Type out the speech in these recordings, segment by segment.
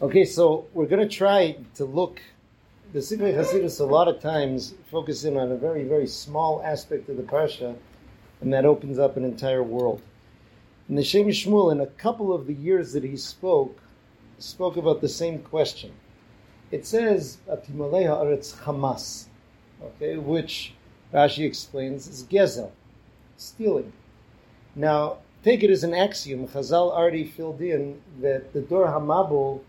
Okay, so we're going to try to look. The Sifrei Hasidus a lot of times focus in on a very, very small aspect of the parsha, and that opens up an entire world. And the Shem Shmuel, in a couple of the years that he spoke, spoke about the same question. It says, Atimaleha Aretz Hamas, okay, which Rashi explains is Gezel, stealing. Now, take it as an axiom. Chazal already filled in that the Dor Hamabul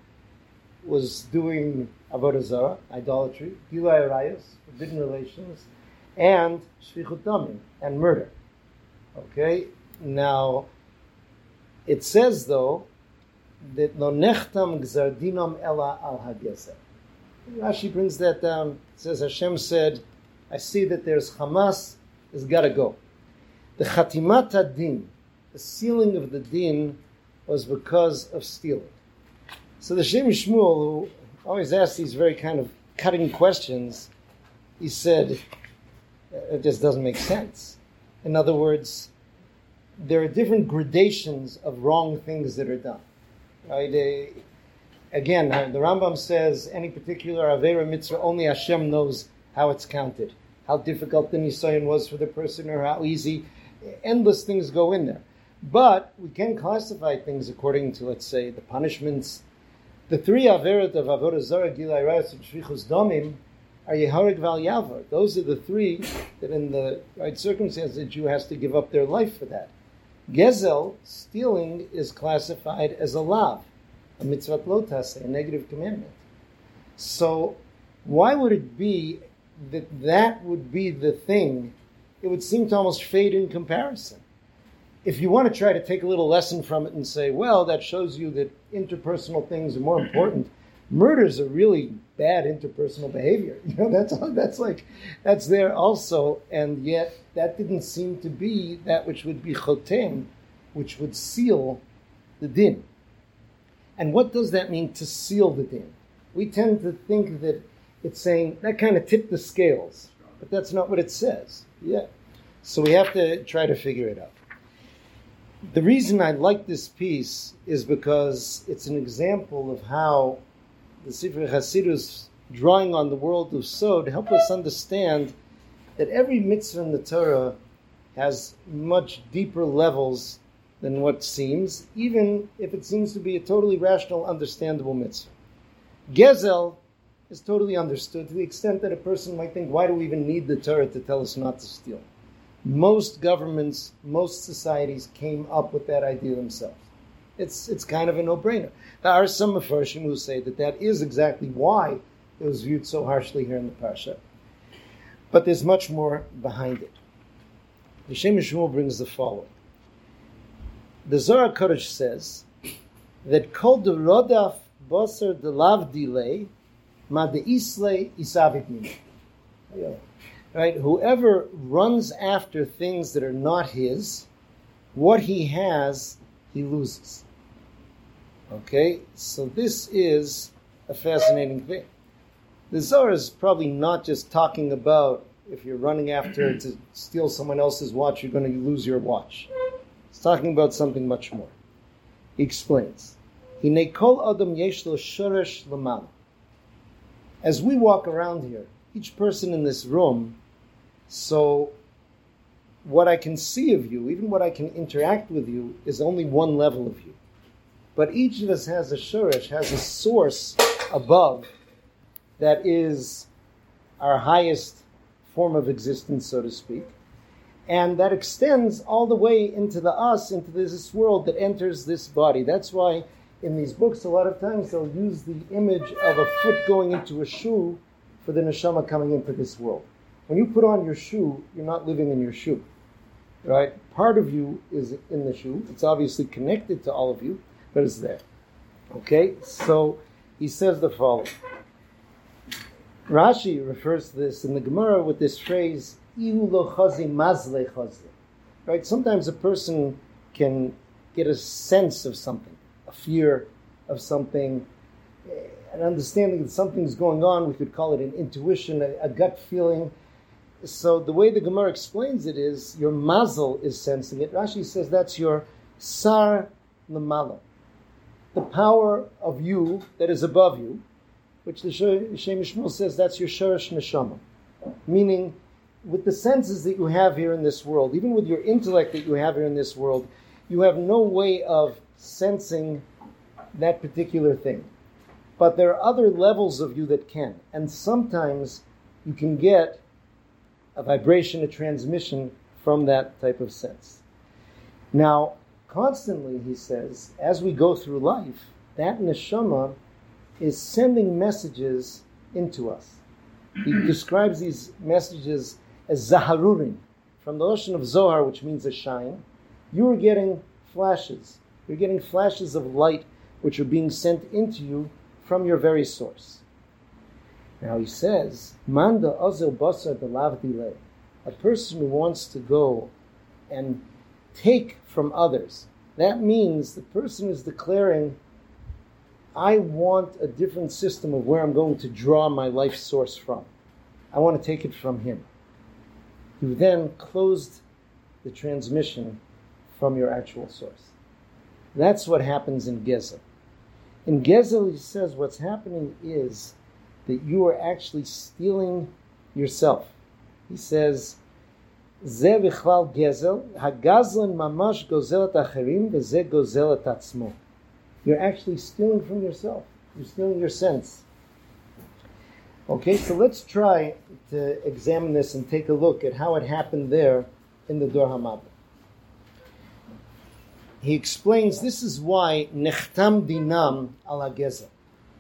was doing avodah zarah, idolatry, gilai arayos, forbidden relations, and shvichut damim, and murder. Okay, now it says though that no nechtam gzardinam ella al hageser. Rashi brings that down. It says Hashem said, "I see that there's Hamas, It's got to go." The chatimat din, the sealing of the din, was because of stealing. So the Shem Shmuel, who always asks these very kind of cutting questions, he said, it just doesn't make sense. In other words, there are different gradations of wrong things that are done. Right? Uh, again, uh, the Rambam says any particular Avera mitzvah, only Hashem knows how it's counted, how difficult the Nisayan was for the person or how easy. Endless things go in there. But we can classify things according to, let's say, the punishments the three Averet of Avodah Zarah, Gilai Rayas, and Shvichus Domim are Yeharig Val Yavar. Those are the three that in the right circumstances a Jew has to give up their life for that. Gezel, stealing, is classified as a lav, a mitzvah lotas, a negative commandment. So, why would it be that that would be the thing? It would seem to almost fade in comparison if you want to try to take a little lesson from it and say, well, that shows you that interpersonal things are more important, mm-hmm. murders are really bad interpersonal behavior. You know, that's that's like that's there also, and yet that didn't seem to be that which would be chotem, which would seal the din. And what does that mean to seal the din? We tend to think that it's saying that kind of tipped the scales, but that's not what it says. Yeah. So we have to try to figure it out. The reason I like this piece is because it's an example of how the Sifrei Hasidus, drawing on the world of Sod, help us understand that every mitzvah in the Torah has much deeper levels than what seems, even if it seems to be a totally rational, understandable mitzvah. Gezel is totally understood to the extent that a person might think, why do we even need the Torah to tell us not to steal? Most governments, most societies came up with that idea themselves. It's, it's kind of a no-brainer. There are some Mepharshim who say that that is exactly why it was viewed so harshly here in the Parsha. But there's much more behind it. The Shem Shmuel brings the following. The Zohar Kodesh says that kol de rodaf boser de delay ma de isle isavit right? Whoever runs after things that are not his, what he has, he loses. Okay, so this is a fascinating thing. The Zohar is probably not just talking about if you're running after to steal someone else's watch, you're going to lose your watch. It's talking about something much more. He explains. As we walk around here, each person in this room so, what I can see of you, even what I can interact with you, is only one level of you. But each of us has a shurish, has a source above that is our highest form of existence, so to speak. And that extends all the way into the us, into this world that enters this body. That's why in these books, a lot of times they'll use the image of a foot going into a shoe for the neshama coming into this world. When you put on your shoe, you're not living in your shoe. Right? Part of you is in the shoe. It's obviously connected to all of you, but it's there. Okay? So he says the following. Rashi refers to this in the Gemara with this phrase. Right? Sometimes a person can get a sense of something, a fear of something, an understanding that something's going on. We could call it an intuition, a, a gut feeling so the way the Gemara explains it is your mazel is sensing it. Rashi says that's your sar lamala. the power of you that is above you, which the Shem Shmuel says that's your Shorish Neshama. Meaning, with the senses that you have here in this world, even with your intellect that you have here in this world, you have no way of sensing that particular thing. But there are other levels of you that can. And sometimes you can get a vibration, a transmission from that type of sense. Now, constantly, he says, as we go through life, that neshama is sending messages into us. He describes these messages as zaharurim, from the ocean of Zohar, which means a shine. You are getting flashes. You're getting flashes of light which are being sent into you from your very source. Now he says, Manda ozel basar delavdile, a person who wants to go and take from others. That means the person is declaring, I want a different system of where I'm going to draw my life source from. I want to take it from him. You then closed the transmission from your actual source. That's what happens in Gezel. And Gezel says what's happening is that you are actually stealing yourself. He says, זה בכלל גזל, הגזלן ממש גוזל את האחרים You're actually stealing from yourself. You're stealing your sense. Okay, so let's try to examine this and take a look at how it happened there in the Dor HaMabul. He explains this is why nechtam dinam ala gezel,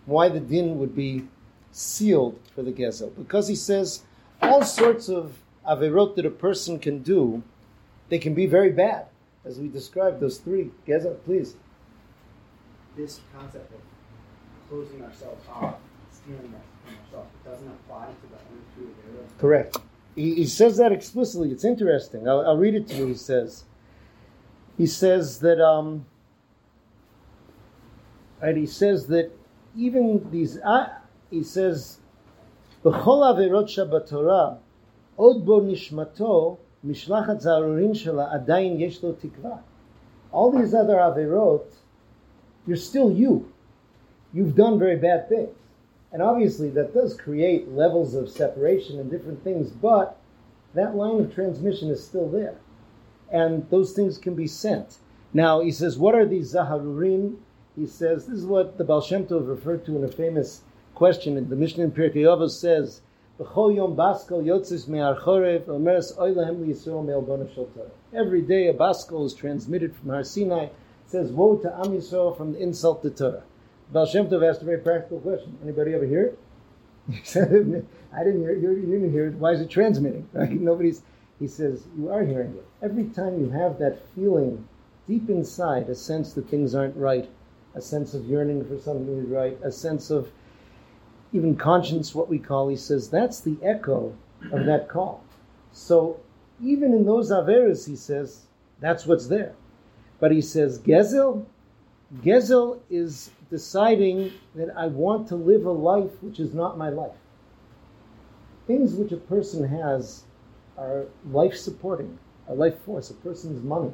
why the din would be sealed for the gezel, because he says all sorts of averot that a person can do, they can be very bad, as we described those three. Gezel, please. This concept of closing ourselves off, stealing ourselves, doesn't apply to the other two averot. Correct. He, he, says that explicitly. It's interesting. I'll, I'll, read it to you. He says, he says that, um, right, he says that even these, uh, he says, בכל עבירות שבתורה, עוד בו נשמתו, משלחת זערורים שלה, עדיין יש לו תקווה. All these other averot, you're still you. You've done very bad things. And obviously that does create levels of separation and different things, but that line of transmission is still there. And those things can be sent. Now, he says, what are these zaharurim? He says, this is what the Baal Shem Tov referred to in a famous question. In the Mishnah in Pirkei Avos says, Every day a Baskel is transmitted from Har Sinai. Says, woe to Am Yisrael from the insult to Torah. Baal Shem Tov asked a very practical question. Anybody ever hear it? I didn't hear it. You didn't hear it. Why is it transmitting? Right? Nobody's. He says, you are hearing it. Every time you have that feeling deep inside, a sense that things aren't right, a sense of yearning for something to be right, a sense of even conscience, what we call, he says, that's the echo of that call. So even in those Averas, he says, that's what's there. But he says, Gezel, Gezel is deciding that I want to live a life which is not my life. Things which a person has are life supporting, a life force, a person's money.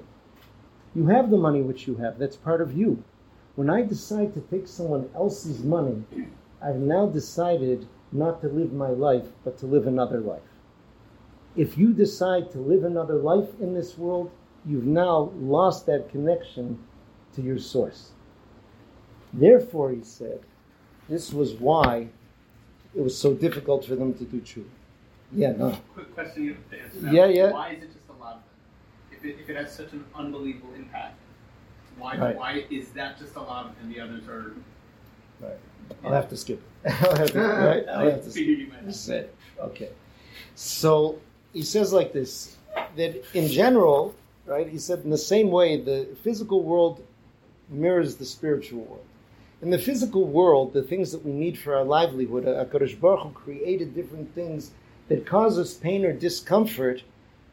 You have the money which you have, that's part of you. When I decide to take someone else's money, I've now decided not to live my life, but to live another life. If you decide to live another life in this world, you've now lost that connection to your source. Therefore, he said, this was why it was so difficult for them to do true. Yeah, no. Quick question you have to answer. Yeah, yeah. Why is it just allowed then? If it, if it has such an unbelievable impact, why Right. why is that just allowed and the others are? Right. I'll have to skip it. I'll have to, right? I'll have to skip figured you might. have. Say, okay. So he says like this that in general, right? He said in the same way the physical world mirrors the spiritual world. In the physical world, the things that we need for our livelihood, uh, Hakadosh Baruch Hu created different things that cause us pain or discomfort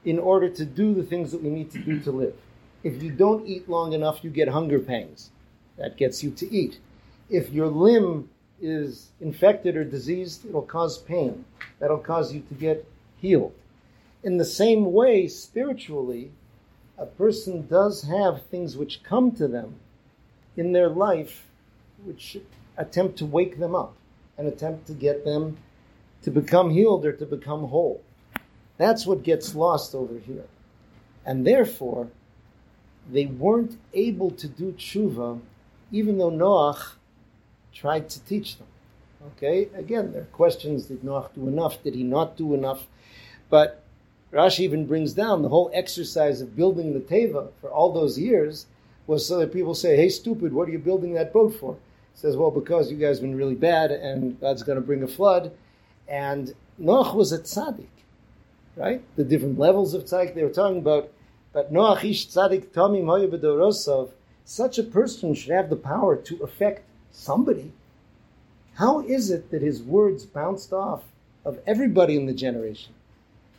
in order to do the things that we need to do to live. If you don't eat long enough, you get hunger pangs. That gets you to eat. If your limb is infected or diseased, it'll cause pain. That'll cause you to get healed. In the same way, spiritually, a person does have things which come to them in their life which attempt to wake them up and attempt to get them to become healed or to become whole. That's what gets lost over here. And therefore, they weren't able to do tshuva even though Noach tried to teach them. Okay, again, there are questions did Noach do enough? Did he not do enough? But Rashi even brings down the whole exercise of building the Teva for all those years was so that people say, hey, stupid, what are you building that boat for? He says, well, because you guys have been really bad and God's going to bring a flood. And Noach was a tzaddik, right? The different levels of tzaddik they were talking about. But Noach ish tzaddik tamim hoya such a person should have the power to affect somebody. How is it that his words bounced off of everybody in the generation?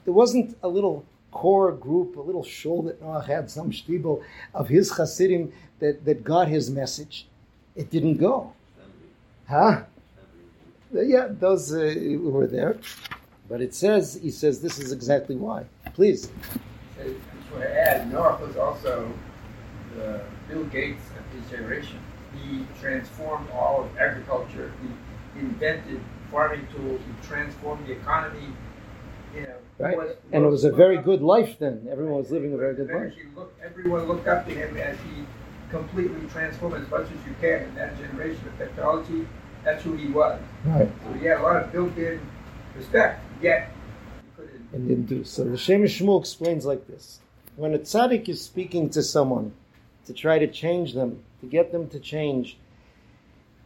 There wasn't a little core group, a little shul that Noach had, some shtibel of his chassidim that, that got his message. It didn't go. Huh? Yeah, those uh, were there. But it says, he says, this is exactly why. Please. I just want to add, Noah was also the Bill Gates of his generation. He transformed all of agriculture. He invented farming tools. He transformed the economy. You know, right. Was, and it was a very good life then. Everyone was living a very good life. Looked, everyone looked up to him as he completely transformed as much as you can in that generation of technology. That's who he was. Right. So he had a lot of built-in respect. Yet and didn't do so. The Shem Shmuel explains like this: When a tzaddik is speaking to someone to try to change them, to get them to change,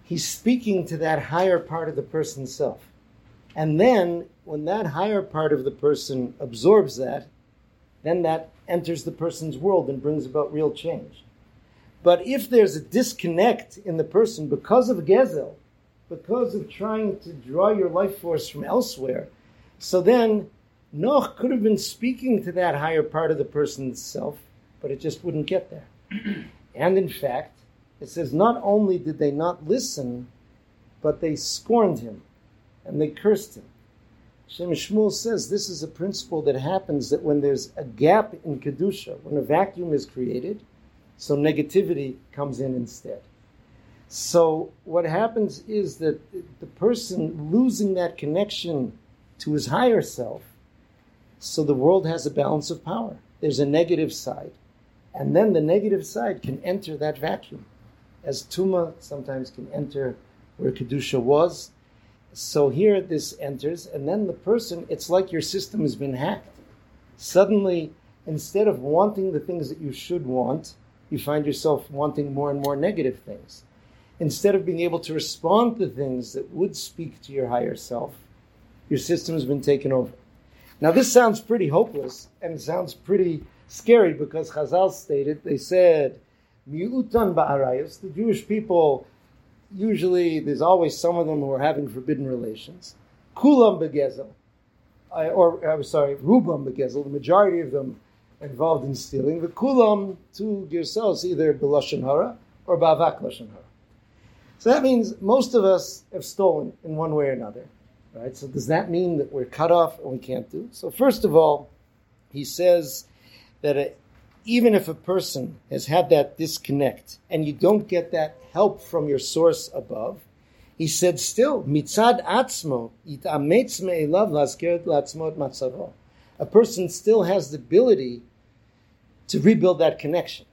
he's speaking to that higher part of the person's self. And then, when that higher part of the person absorbs that, then that enters the person's world and brings about real change. But if there's a disconnect in the person because of Gezel, because of trying to draw your life force from elsewhere, so then Noach could have been speaking to that higher part of the person's self, but it just wouldn't get there. and in fact, it says not only did they not listen, but they scorned him and they cursed him. Shem Shmuel says this is a principle that happens that when there's a gap in Kedusha, when a vacuum is created, so negativity comes in instead. So what happens is that the person losing that connection to his higher self, so the world has a balance of power. There's a negative side. And then the negative side can enter that vacuum. As Tuma sometimes can enter where Kedusha was. So here this enters, and then the person, it's like your system has been hacked. Suddenly, instead of wanting the things that you should want, you find yourself wanting more and more negative things. Instead of being able to respond to things that would speak to your higher self, your system has been taken over. Now, this sounds pretty hopeless, and it sounds pretty scary because Chazal stated, they said, Mi'utan the Jewish people, usually there's always some of them who are having forbidden relations. Kulam begezel, or I'm sorry, Rubam begezel, the majority of them involved in stealing. The kulam to yourselves either belashon hara or ba'avak lashon hara. So that means most of us have stolen in one way or another. Right? So does that mean that we're cut off and we can't do? So first of all, he says that a, even if a person has had that disconnect and you don't get that help from your source above, he said still, mitzad atzmo, itametz me'elav laskeret. A person still has the ability to rebuild that connection.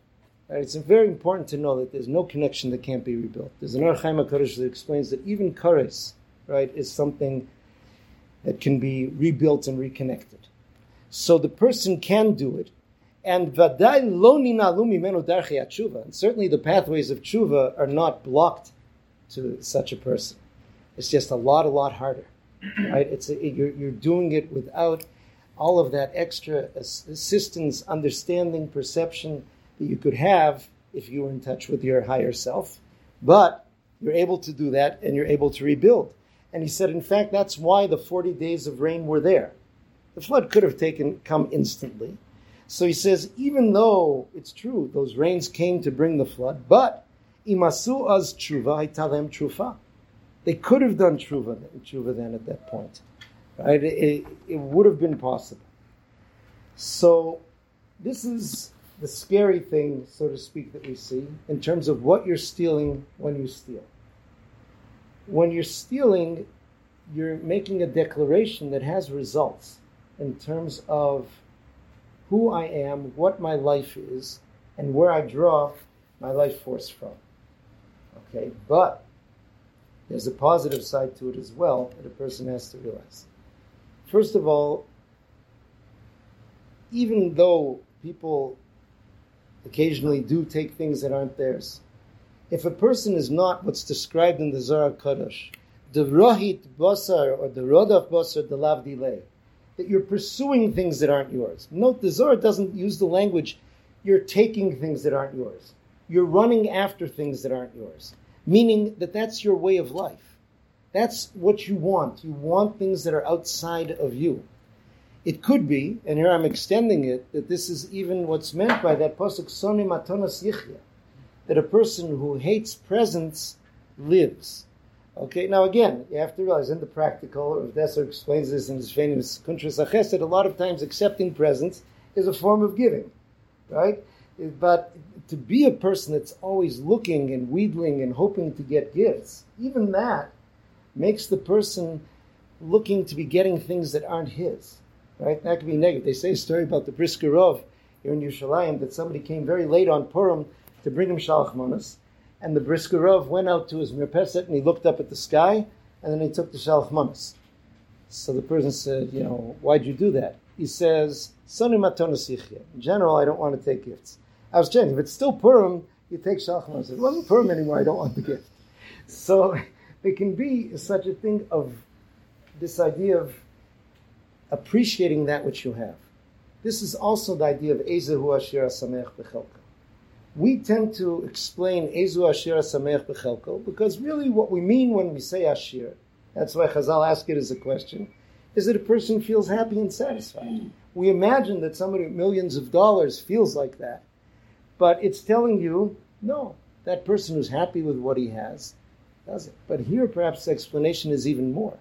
Right? It's very important to know that there's no connection that can't be rebuilt. There's an Ohr HaChaim HaKadosh that explains that even kares, right, is something that can be rebuilt and reconnected. So the person can do it, and vaday lo ninalu mimenu darchei tshuva. And certainly the pathways of tshuva are not blocked to such a person. It's just a lot, a lot harder. Right? It's a, you're, you're doing it without all of that extra assistance, understanding, perception that you could have if you were in touch with your higher self. But you're able to do that and you're able to rebuild. And he said, in fact, that's why the 40 days of rain were there. The flood could have taken come instantly, so he says, even though it's true, those rains came to bring the flood, but imasu az tshuva hitalem trufa. They could have done tshuva, tshuva then at that point. Right? It, it would have been possible. So this is the scary thing, so to speak, that we see in terms of what you're stealing when you steal. when you're stealing, you're making a declaration that has results in terms of who I am, what my life is, and where I draw my life force from. Okay, but there's a positive side to it as well that a person has to realize. First of all, even though people occasionally do take things that aren't theirs, if a person is not what's described in the Zohar Kadosh, the rohit basar or the rodaf basar, the lav delay, that you're pursuing things that aren't yours. Note the Zohar doesn't use the language, you're taking things that aren't yours. You're running after things that aren't yours, meaning that that's your way of life. That's what you want. You want things that are outside of you. It could be, and here I'm extending it, that this is even what's meant by that pasuk soni matonas yichya, that a person who hates presents lives. Okay, now again, you have to realize in the practical, Rav Dessler explains this in his famous Kuntras HaChesed, a lot of times accepting presents is a form of giving, right? But to be a person that's always looking and wheedling and hoping to get gifts, even that makes the person looking to be getting things that aren't his. Right? That could be negative. They say a story about the Brisker Briskerov here in Yerushalayim that somebody came very late on Purim to bring him Shalach Manas, and the Brisker Briskerov went out to his mirpeset and he looked up at the sky, and then he took the Shalach Manas. So the person said, you know, why'd you do that? He says, matonas In general, I don't want to take gifts. I was changing. If it's still Purim, you take Shalach Manas. It wasn't Purim anymore, I don't want the gift. So it can be such a thing of this idea of appreciating that which you have. This is also the idea of Ezehu Asher Samech Bechelko. We tend to explain Ezu Asher Samech Bechelko because really what we mean when we say Asher, that's why Chazal asked it as a question, is that a person feels happy and satisfied. We imagine that somebody with millions of dollars feels like that. But it's telling you, no, that person who's happy with what he has does it. But here perhaps the explanation is even more.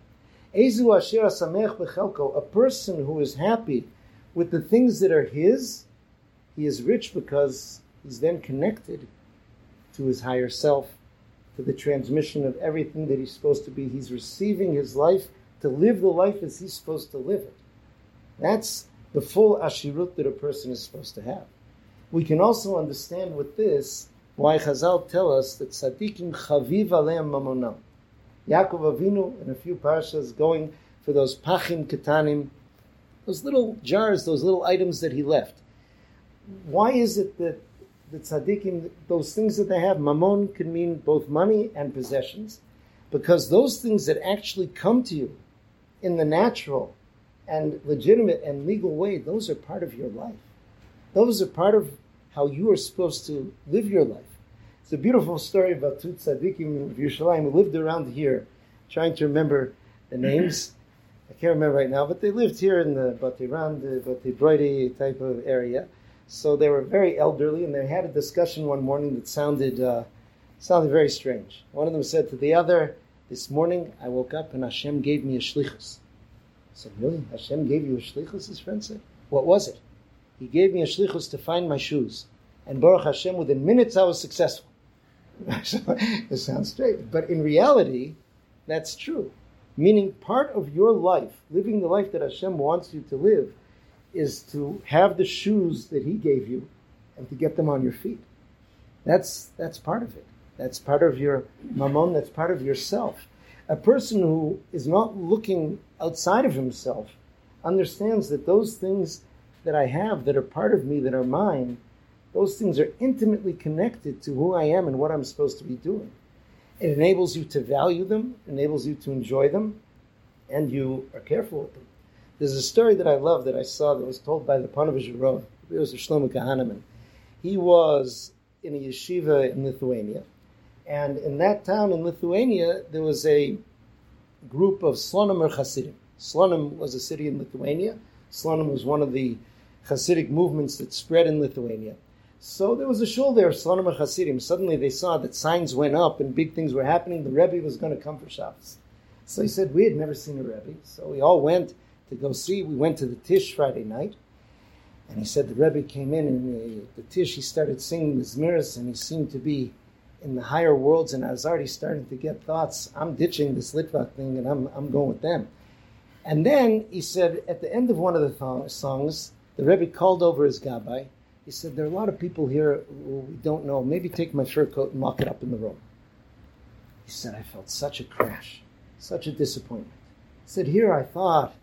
Ezu asher samech bechelko, a person who is happy with the things that are his, he is rich because he's then connected to his higher self, to the transmission of everything that he's supposed to be. He's receiving his life to live the life as he's supposed to live it. That's the full ashirut that a person is supposed to have. We can also understand with this why Chazal tell us that tzaddikim chaviv aleim mamonam. Yaakov Avinu in a few parshas going for those pachim ketanim, those little jars, those little items that he left. Why is it that the tzaddikim, those things that they have, mammon can mean both money and possessions, because those things that actually come to you in the natural and legitimate and legal way, those are part of your life. Those are part of how you are supposed to live your life. It's a beautiful story about two tzaddikim of Yerushalayim who lived around here, trying to remember the names. I can't remember right now, but they lived here in the Batiran, the Batibroidi type of area. So they were very elderly, and they had a discussion one morning that sounded uh, sounded very strange. One of them said to the other, "This morning I woke up and Hashem gave me a shlichus." I said, "Really? Hashem gave you a shlichus?" His friend said. "What was it?" He gave me a shlichus to find my shoes, and Baruch Hashem, within minutes I was successful. it sounds strange, but in reality, that's true. Meaning, part of your life, living the life that Hashem wants you to live, is to have the shoes that He gave you and to get them on your feet. That's that's part of it. That's part of your mammon. That's part of yourself. A person who is not looking outside of himself understands that those things that I have that are part of me, that are mine, those things are intimately connected to who I am and what I'm supposed to be doing. It enables you to value them, enables you to enjoy them, and you are careful with them. There's a story that I love that I saw that was told by the Panovich Rav. It was Shlomo Kahaneman. He was in a yeshiva in Lithuania, and in that town in Lithuania, there was a group of Slonim Hasidim. Slonim was a city in Lithuania. Slonim was one of the Hasidic movements that spread in Lithuania. So there was a shul there, Slonim Hasidim. Suddenly they saw that signs went up and big things were happening. The Rebbe was going to come for Shabbos. So he said, we had never seen a Rebbe. So we all went to go see. We went to the Tish Friday night. And he said the Rebbe came in and the, the Tish, he started singing the Zmiris and he seemed to be in the higher worlds, and I was already starting to get thoughts. I'm ditching this Litvak thing, and I'm I'm going with them. And then he said at the end of one of the th- songs, the Rebbe called over his gabbai. He said, "There are a lot of people here who we don't know. Maybe take my fur coat and lock it up in the room." He said, "I felt such a crash, such a disappointment." He said, "Here I thought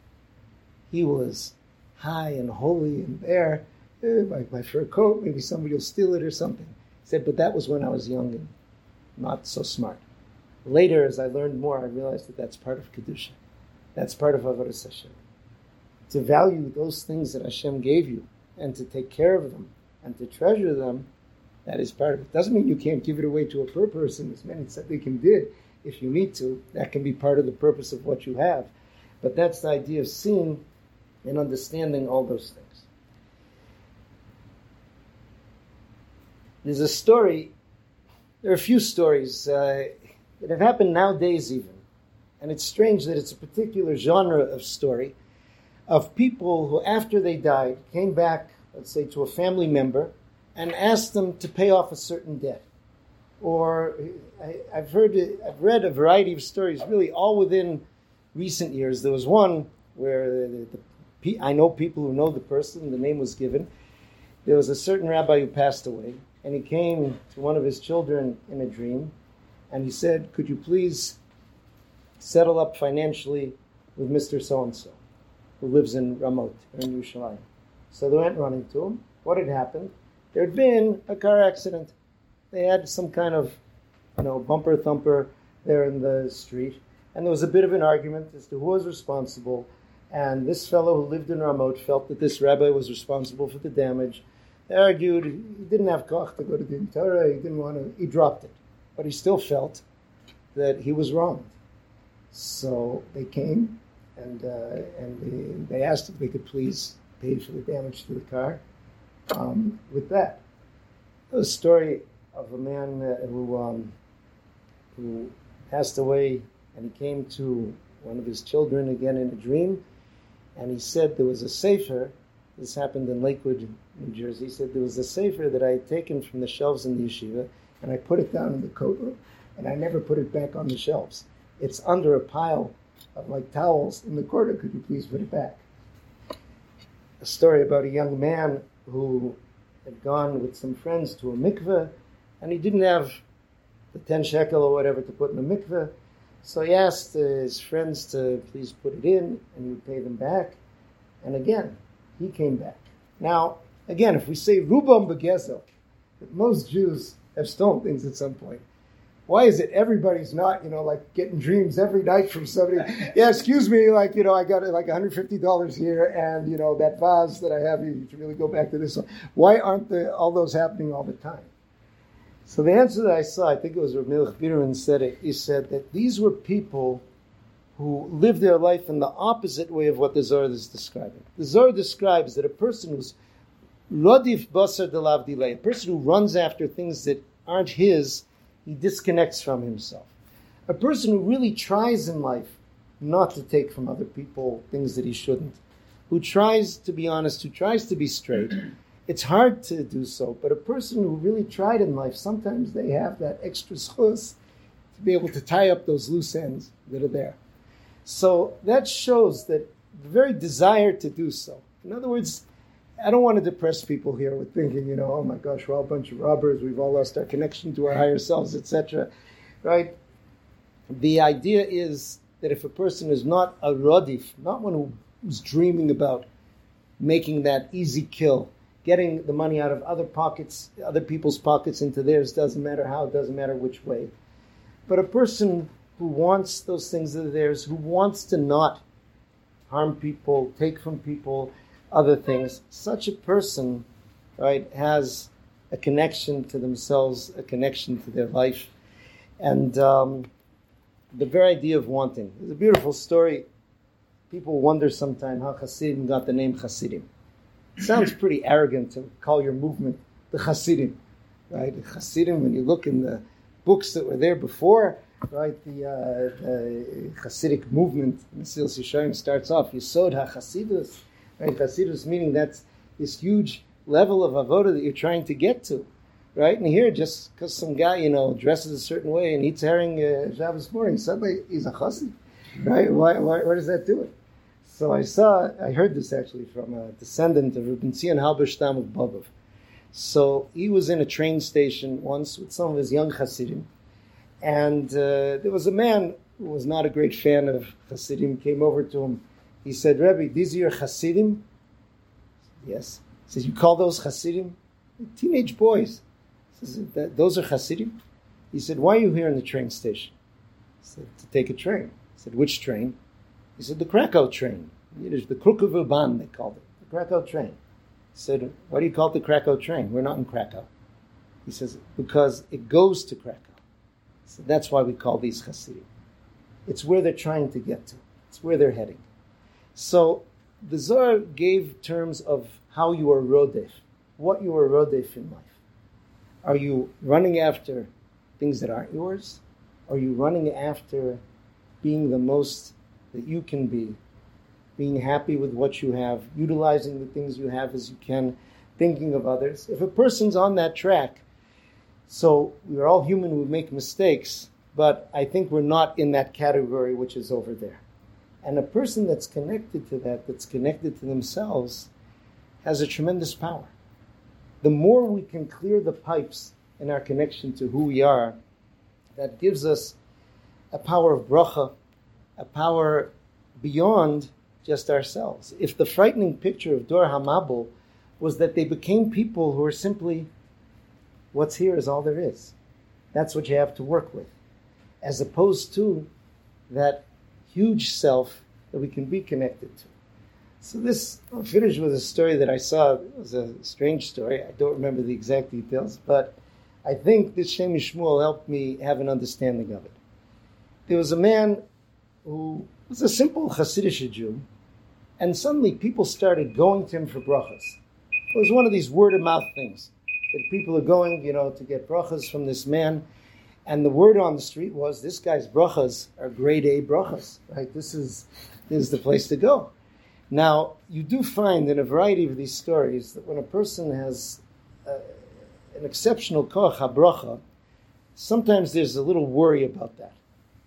he was high and holy and there, eh, my, my fur coat. Maybe somebody will steal it or something." He said, "But that was when I was young and not so smart." Later, as I learned more, I realized that that's part of kedusha. That's part of avodas Hashem. To value those things that Hashem gave you and to take care of them and to treasure them, that is part of it. Doesn't mean you can't give it away to a poor person, as many tzaddikim did. If you need to, that can be part of the purpose of what you have. But that's the idea of seeing and understanding all those things. There's a story, there are a few stories uh, that have happened nowadays even. And it's strange that it's a particular genre of story of people who, after they died, came back, let's say, to a family member and asked them to pay off a certain debt. Or I, have heard, I've read a variety of stories, really all within recent years. There was one where the, the, I know people who know the person, the name was given. There was a certain rabbi who passed away, and he came to one of his children in a dream, and he said, Could you please settle up financially with Mr. So and so, who lives in Ramot, in Yerushalayim. So they went running to him. What had happened? There had been a car accident. They had some kind of, you know, bumper thumper there in the street, and there was a bit of an argument as to who was responsible. And this fellow who lived in Ramot felt that this rabbi was responsible for the damage. They argued he didn't have koch to go to the Torah. He didn't want to. He dropped it, but he still felt that he was wronged. So they came and uh, and they, they, asked if they could please pay for the damage to the car. Um, with that, a story of a man uh, who um, who passed away, and he came to one of his children again in a dream, and he said there was a sefer. This happened in Lakewood, New Jersey. He said there was a sefer that I had taken from the shelves in the yeshiva, and I put it down in the coat room, and I never put it back on the shelves. It's under a pile Uh, like towels in the corner. Could you please put it back? A story about a young man who had gone with some friends to a mikveh, and he didn't have the 10 shekel or whatever to put in the mikveh. So he asked his friends to please put it in, and he would pay them back. And again, he came back. Now, again, if we say Rubam Begezel, that most Jews have stolen things at some point, why is it everybody's not, you know, like getting dreams every night from somebody? yeah, excuse me, like, you know, I got like $150 here and, you know, that vase that I have, you should really go back to this one. Why aren't the, all those happening all the time? So the answer that I saw, I think it was Ramil Birin said it, he said that these were people who lived their life in the opposite way of what the Zohar is describing. The Zohar describes that a person who's Rodif Basar Delav a person who runs after things that aren't his, he disconnects from himself. A person who really tries in life not to take from other people things that he shouldn't, who tries to be honest, who tries to be straight, it's hard to do so, but a person who really tried in life, sometimes they have that extra schus to be able to tie up those loose ends that are there. So that shows that the very desire to do so. In other words, I don't want to depress people here with thinking, you know, oh my gosh, we're all a bunch of robbers, we've all lost our connection to our higher selves, etc. Right? The idea is that if a person is not a radif, not one who's dreaming about making that easy kill, getting the money out of other pockets, other people's pockets into theirs, doesn't matter how, doesn't matter which way. But a person who wants those things that are theirs, who wants to not harm people, take from people, other things. Such a person, right, has a connection to themselves, a connection to their life, and um, the very idea of wanting. There's a beautiful story. People wonder sometimes how Hasidim got the name Hasidim. Sounds pretty arrogant to call your movement the Hasidim, right? The Hasidim, when you look in the books that were there before, right, the, uh, the Hasidic movement, Mesilas Yesharim starts off, Yisod HaChasidus, Right? Chassidus meaning that's this huge level of avoda that you're trying to get to. right? And here, just because some guy, you know, dresses a certain way and eats herring uh, Shabbos morning, suddenly he's a chassid, right? Why, why, why does that do it? So I saw, I heard this actually from a descendant of Reb Ben Zion Halberstam of Bobov. So he was in a train station once with some of his young Hasidim, and uh, there was a man who was not a great fan of Hasidim, came over to him. He said, Rebbe, these are your Hasidim? Yes. He says, you call those Hasidim? Teenage boys. He says, those are Hasidim? He said, why are you here in the train station? He said, to take a train. He said, which train? He said, the Krakow train. Yiddish, the Krukovo Bahn, they called it. The Krakow train He said, Why do you call it the Krakow train? We're not in Krakow. He says, Because it goes to Krakow. So that's why we call these Hasidim. It's where they're trying to get to, it's where they're heading. So the Zohar gave terms of how you are rodef, what you are rodef in life. Are you running after things that aren't yours? Are you running after being the most that you can be being happy with what you have, utilizing the things you have as you can, thinking of others. If a person's on that track, so we're all human, we make mistakes, but I think we're not in that category which is over there. And a person that's connected to that, that's connected to themselves, has a tremendous power. The more we can clear the pipes in our connection to who we are, that gives us a power of bracha, a power beyond just ourselves. If the frightening picture of Dor Hamabul was that they became people who are simply, what's here is all there is. That's what you have to work with. As opposed to that huge self that we can be connected to. So this, I'll finish with a story that I saw. It was a strange story. I don't remember the exact details, but I think this Shem Shmuel helped me have an understanding of it. There was a man who was a simple Hasidic Jew, and suddenly people started going to him for brachas. It was one of these word of mouth things that people are going, you know, to get brachas from this man. And the word on the street was this guy's brachas are grade A brachas, right? This is, this is the place to go. Now, you do find in a variety of these stories that when a person has uh, an exceptional koach habracha, sometimes there's a little worry about that,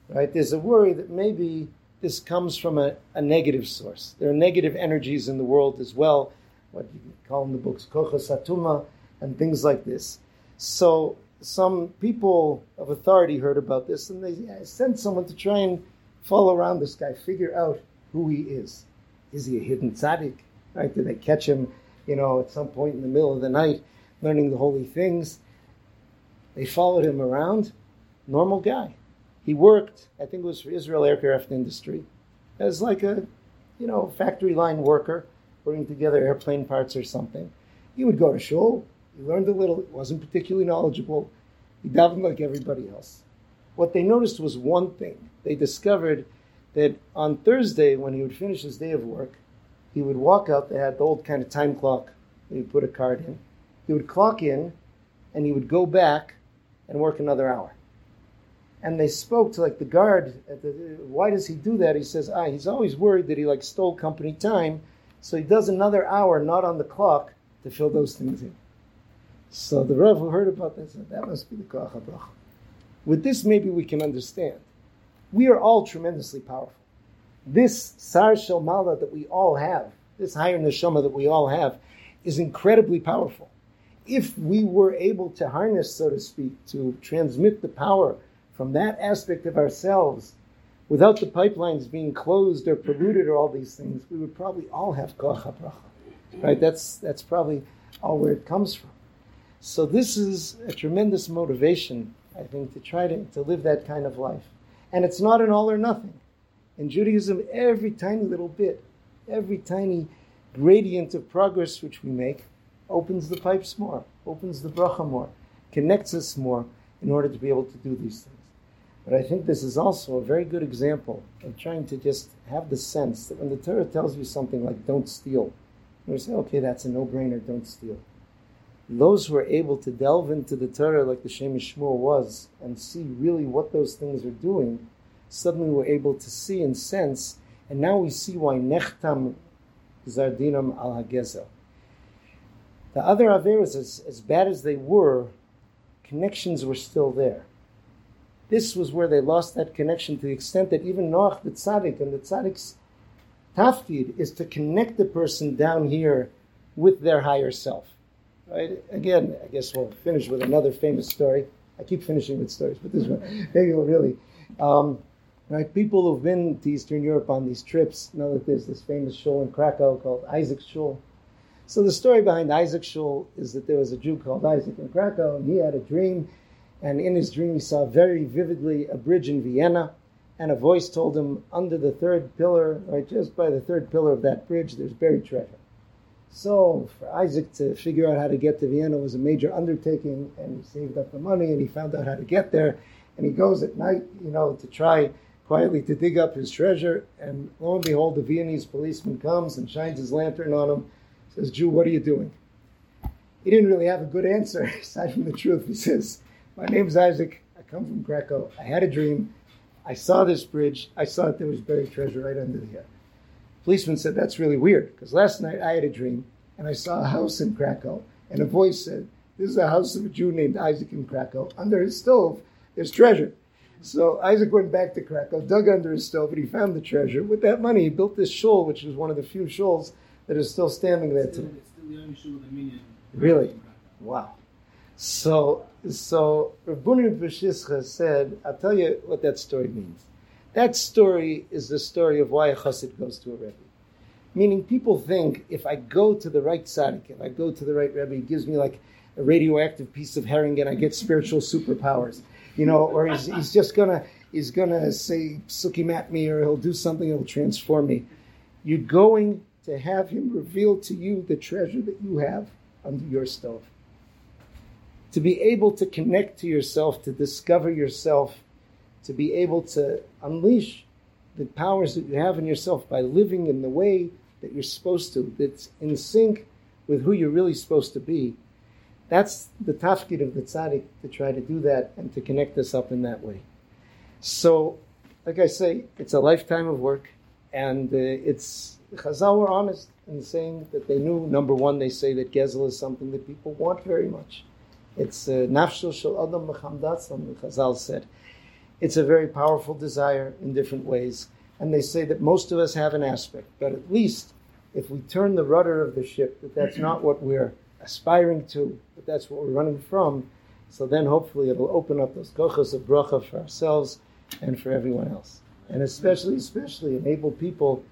right? There's a worry that maybe this comes from a, a, negative source. There are negative energies in the world as well, what you call in the books kocha satuma and things like this. So some people of authority heard about this and they sent someone to try and follow around this guy, figure out who he is. Is he a hidden tzaddik? Right? Did they catch him, you know, at some point in the middle of the night learning the holy things? They followed him around. Normal guy. He worked, I think it was for Israel Aircraft Industry, as like a, you know, factory line worker, putting together airplane parts or something. He would go to shul. He learned a little. He wasn't particularly knowledgeable. He davened like everybody else. What they noticed was one thing. They discovered that on Thursday, when he would finish his day of work, he would walk out. They had the old kind of time clock. He would put a card in. He would clock in, and he would go back and work another hour and they spoke to like the guard. The, why does he do that? He says, ah, he's always worried that he like stole company time, so he does another hour not on the clock to fill those things in. So the Rav who heard about that said, that must be the Koach HaBracha. With this, maybe we can understand. We are all tremendously powerful. This Sar Shel Mala that we all have, this higher neshama that we all have, is incredibly powerful. If we were able to harness, so to speak, to transmit the power from that aspect of ourselves, without the pipelines being closed or polluted or all these things, we would probably all have koach bracha. Right? That's that's probably all where it comes from. So this is a tremendous motivation, I think, to try to, to live that kind of life. And it's not an all or nothing. In Judaism, every tiny little bit, every tiny gradient of progress which we make opens the pipes more, opens the bracha more, connects us more in order to be able to do these things. But I think this is also a very good example of trying to just have the sense that when the Torah tells you something like don't steal, you say, okay, that's a no-brainer, don't steal. Those who are able to delve into the Torah like the Shem Shmuel was and see really what those things are doing, suddenly we're able to see and sense, and now we see why Nechtam Zardinam al Hagezel. The other Averas, as, as bad as they were, connections were still there. This was where they lost that connection to the extent that even Noach the tzaddik and the tzaddik's tafkid is to connect the person down here with their higher self. Right? Again, I guess we'll finish with another famous story. I keep finishing with stories, but this one, maybe we'll really. Um, right? People who've been to Eastern Europe on these trips know that there's this famous shul in Krakow called Isaac Shul. So the story behind Isaac Shul is that there was a Jew called Isaac in Krakow, and he had a dream, and in his dream he saw very vividly a bridge in Vienna, and a voice told him under the third pillar, right, just by the third pillar of that bridge, there's buried treasure. So for Isaac to figure out how to get to Vienna was a major undertaking, and he saved up the money and he found out how to get there. And he goes at night, you know, to try quietly to dig up his treasure. And lo and behold, the Viennese policeman comes and shines his lantern on him. Says, "Jew, what are you doing?" He didn't really have a good answer aside from the truth. He says, "My name's Isaac. I come from Krakow. I had a dream. I saw this bridge. I saw that there was buried treasure right under here." Policeman said, That's really weird, because last night I had a dream and I saw a house in Krakow, and a voice said, This is a house of a Jew named Isaac in Krakow. Under his stove, there's treasure. So Isaac went back to Krakow, dug under his stove, and he found the treasure. With that money, he built this shul, which is one of the few shuls that is still standing there today. It's still the only shul with a minyan. Really? Wow. So, so Reb Bunim Peshischa said, I'll tell you what that story means. That story is the story of why a chassid goes to a rebbe. Meaning, people think if I go to the right tzaddik, if I go to the right rebbe, he gives me like a radioactive piece of herring and I get spiritual superpowers, you know, or he's, he's just gonna he's gonna say sukkim at me, or he'll do something that'll transform me. You're going to have him reveal to you the treasure that you have under your stove. To be able to connect to yourself, to discover yourself, to be able to unleash the powers that you have in yourself by living in the way that you're supposed to, that's in sync with who you're really supposed to be. That's the tafkid of the tzaddik to try to do that and to connect us up in that way. So, like I say, it's a lifetime of work, and uh, it's Chazal were honest in saying that they knew. Number one, they say that Gezel is something that people want very much. It's uh, nafsho shel adam the Chazal said. It's a very powerful desire in different ways. And they say that most of us have an aspect, but at least if we turn the rudder of the ship, that that's not what we're aspiring to, but that's what we're running from. So then hopefully it'll open up those kochas of bracha for ourselves and for everyone else. And especially, especially enable people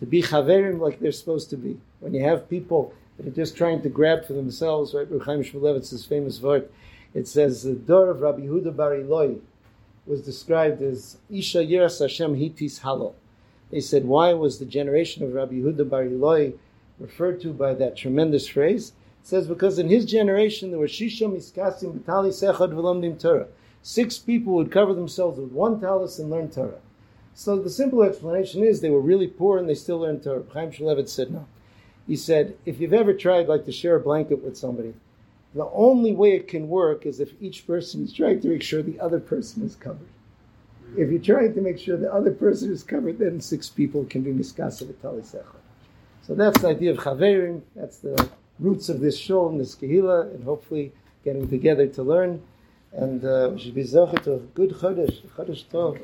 to be chaverim like they're supposed to be. When you have people that are just trying to grab for themselves, right? Reb Chaim Shmulevitz's famous word, it says, the dor of Rabbi Yehuda Bar Ilai, was described as Isha Yiras Hashem Hitis Halo. They said, why was the generation of Rabbi Yehuda Bar Ilai referred to by that tremendous phrase? It says, because in his generation there were Shisha Miskasim B'talis Echad V'lomdim Torah. Six people would cover themselves with one talus and learn Torah. So the simple explanation is they were really poor and they still learned Torah. Chaim Shmulevitz said no. He said, if you've ever tried like to share a blanket with somebody, the only way it can work is if each person is trying to make sure the other person is covered. If you're trying to make sure the other person is covered, then six people can be miskasa So that's the idea of chaverim. That's the roots of this shul and this kehila, and hopefully getting together to learn. And uh, we should be zochet to a good chodesh, chodesh tov.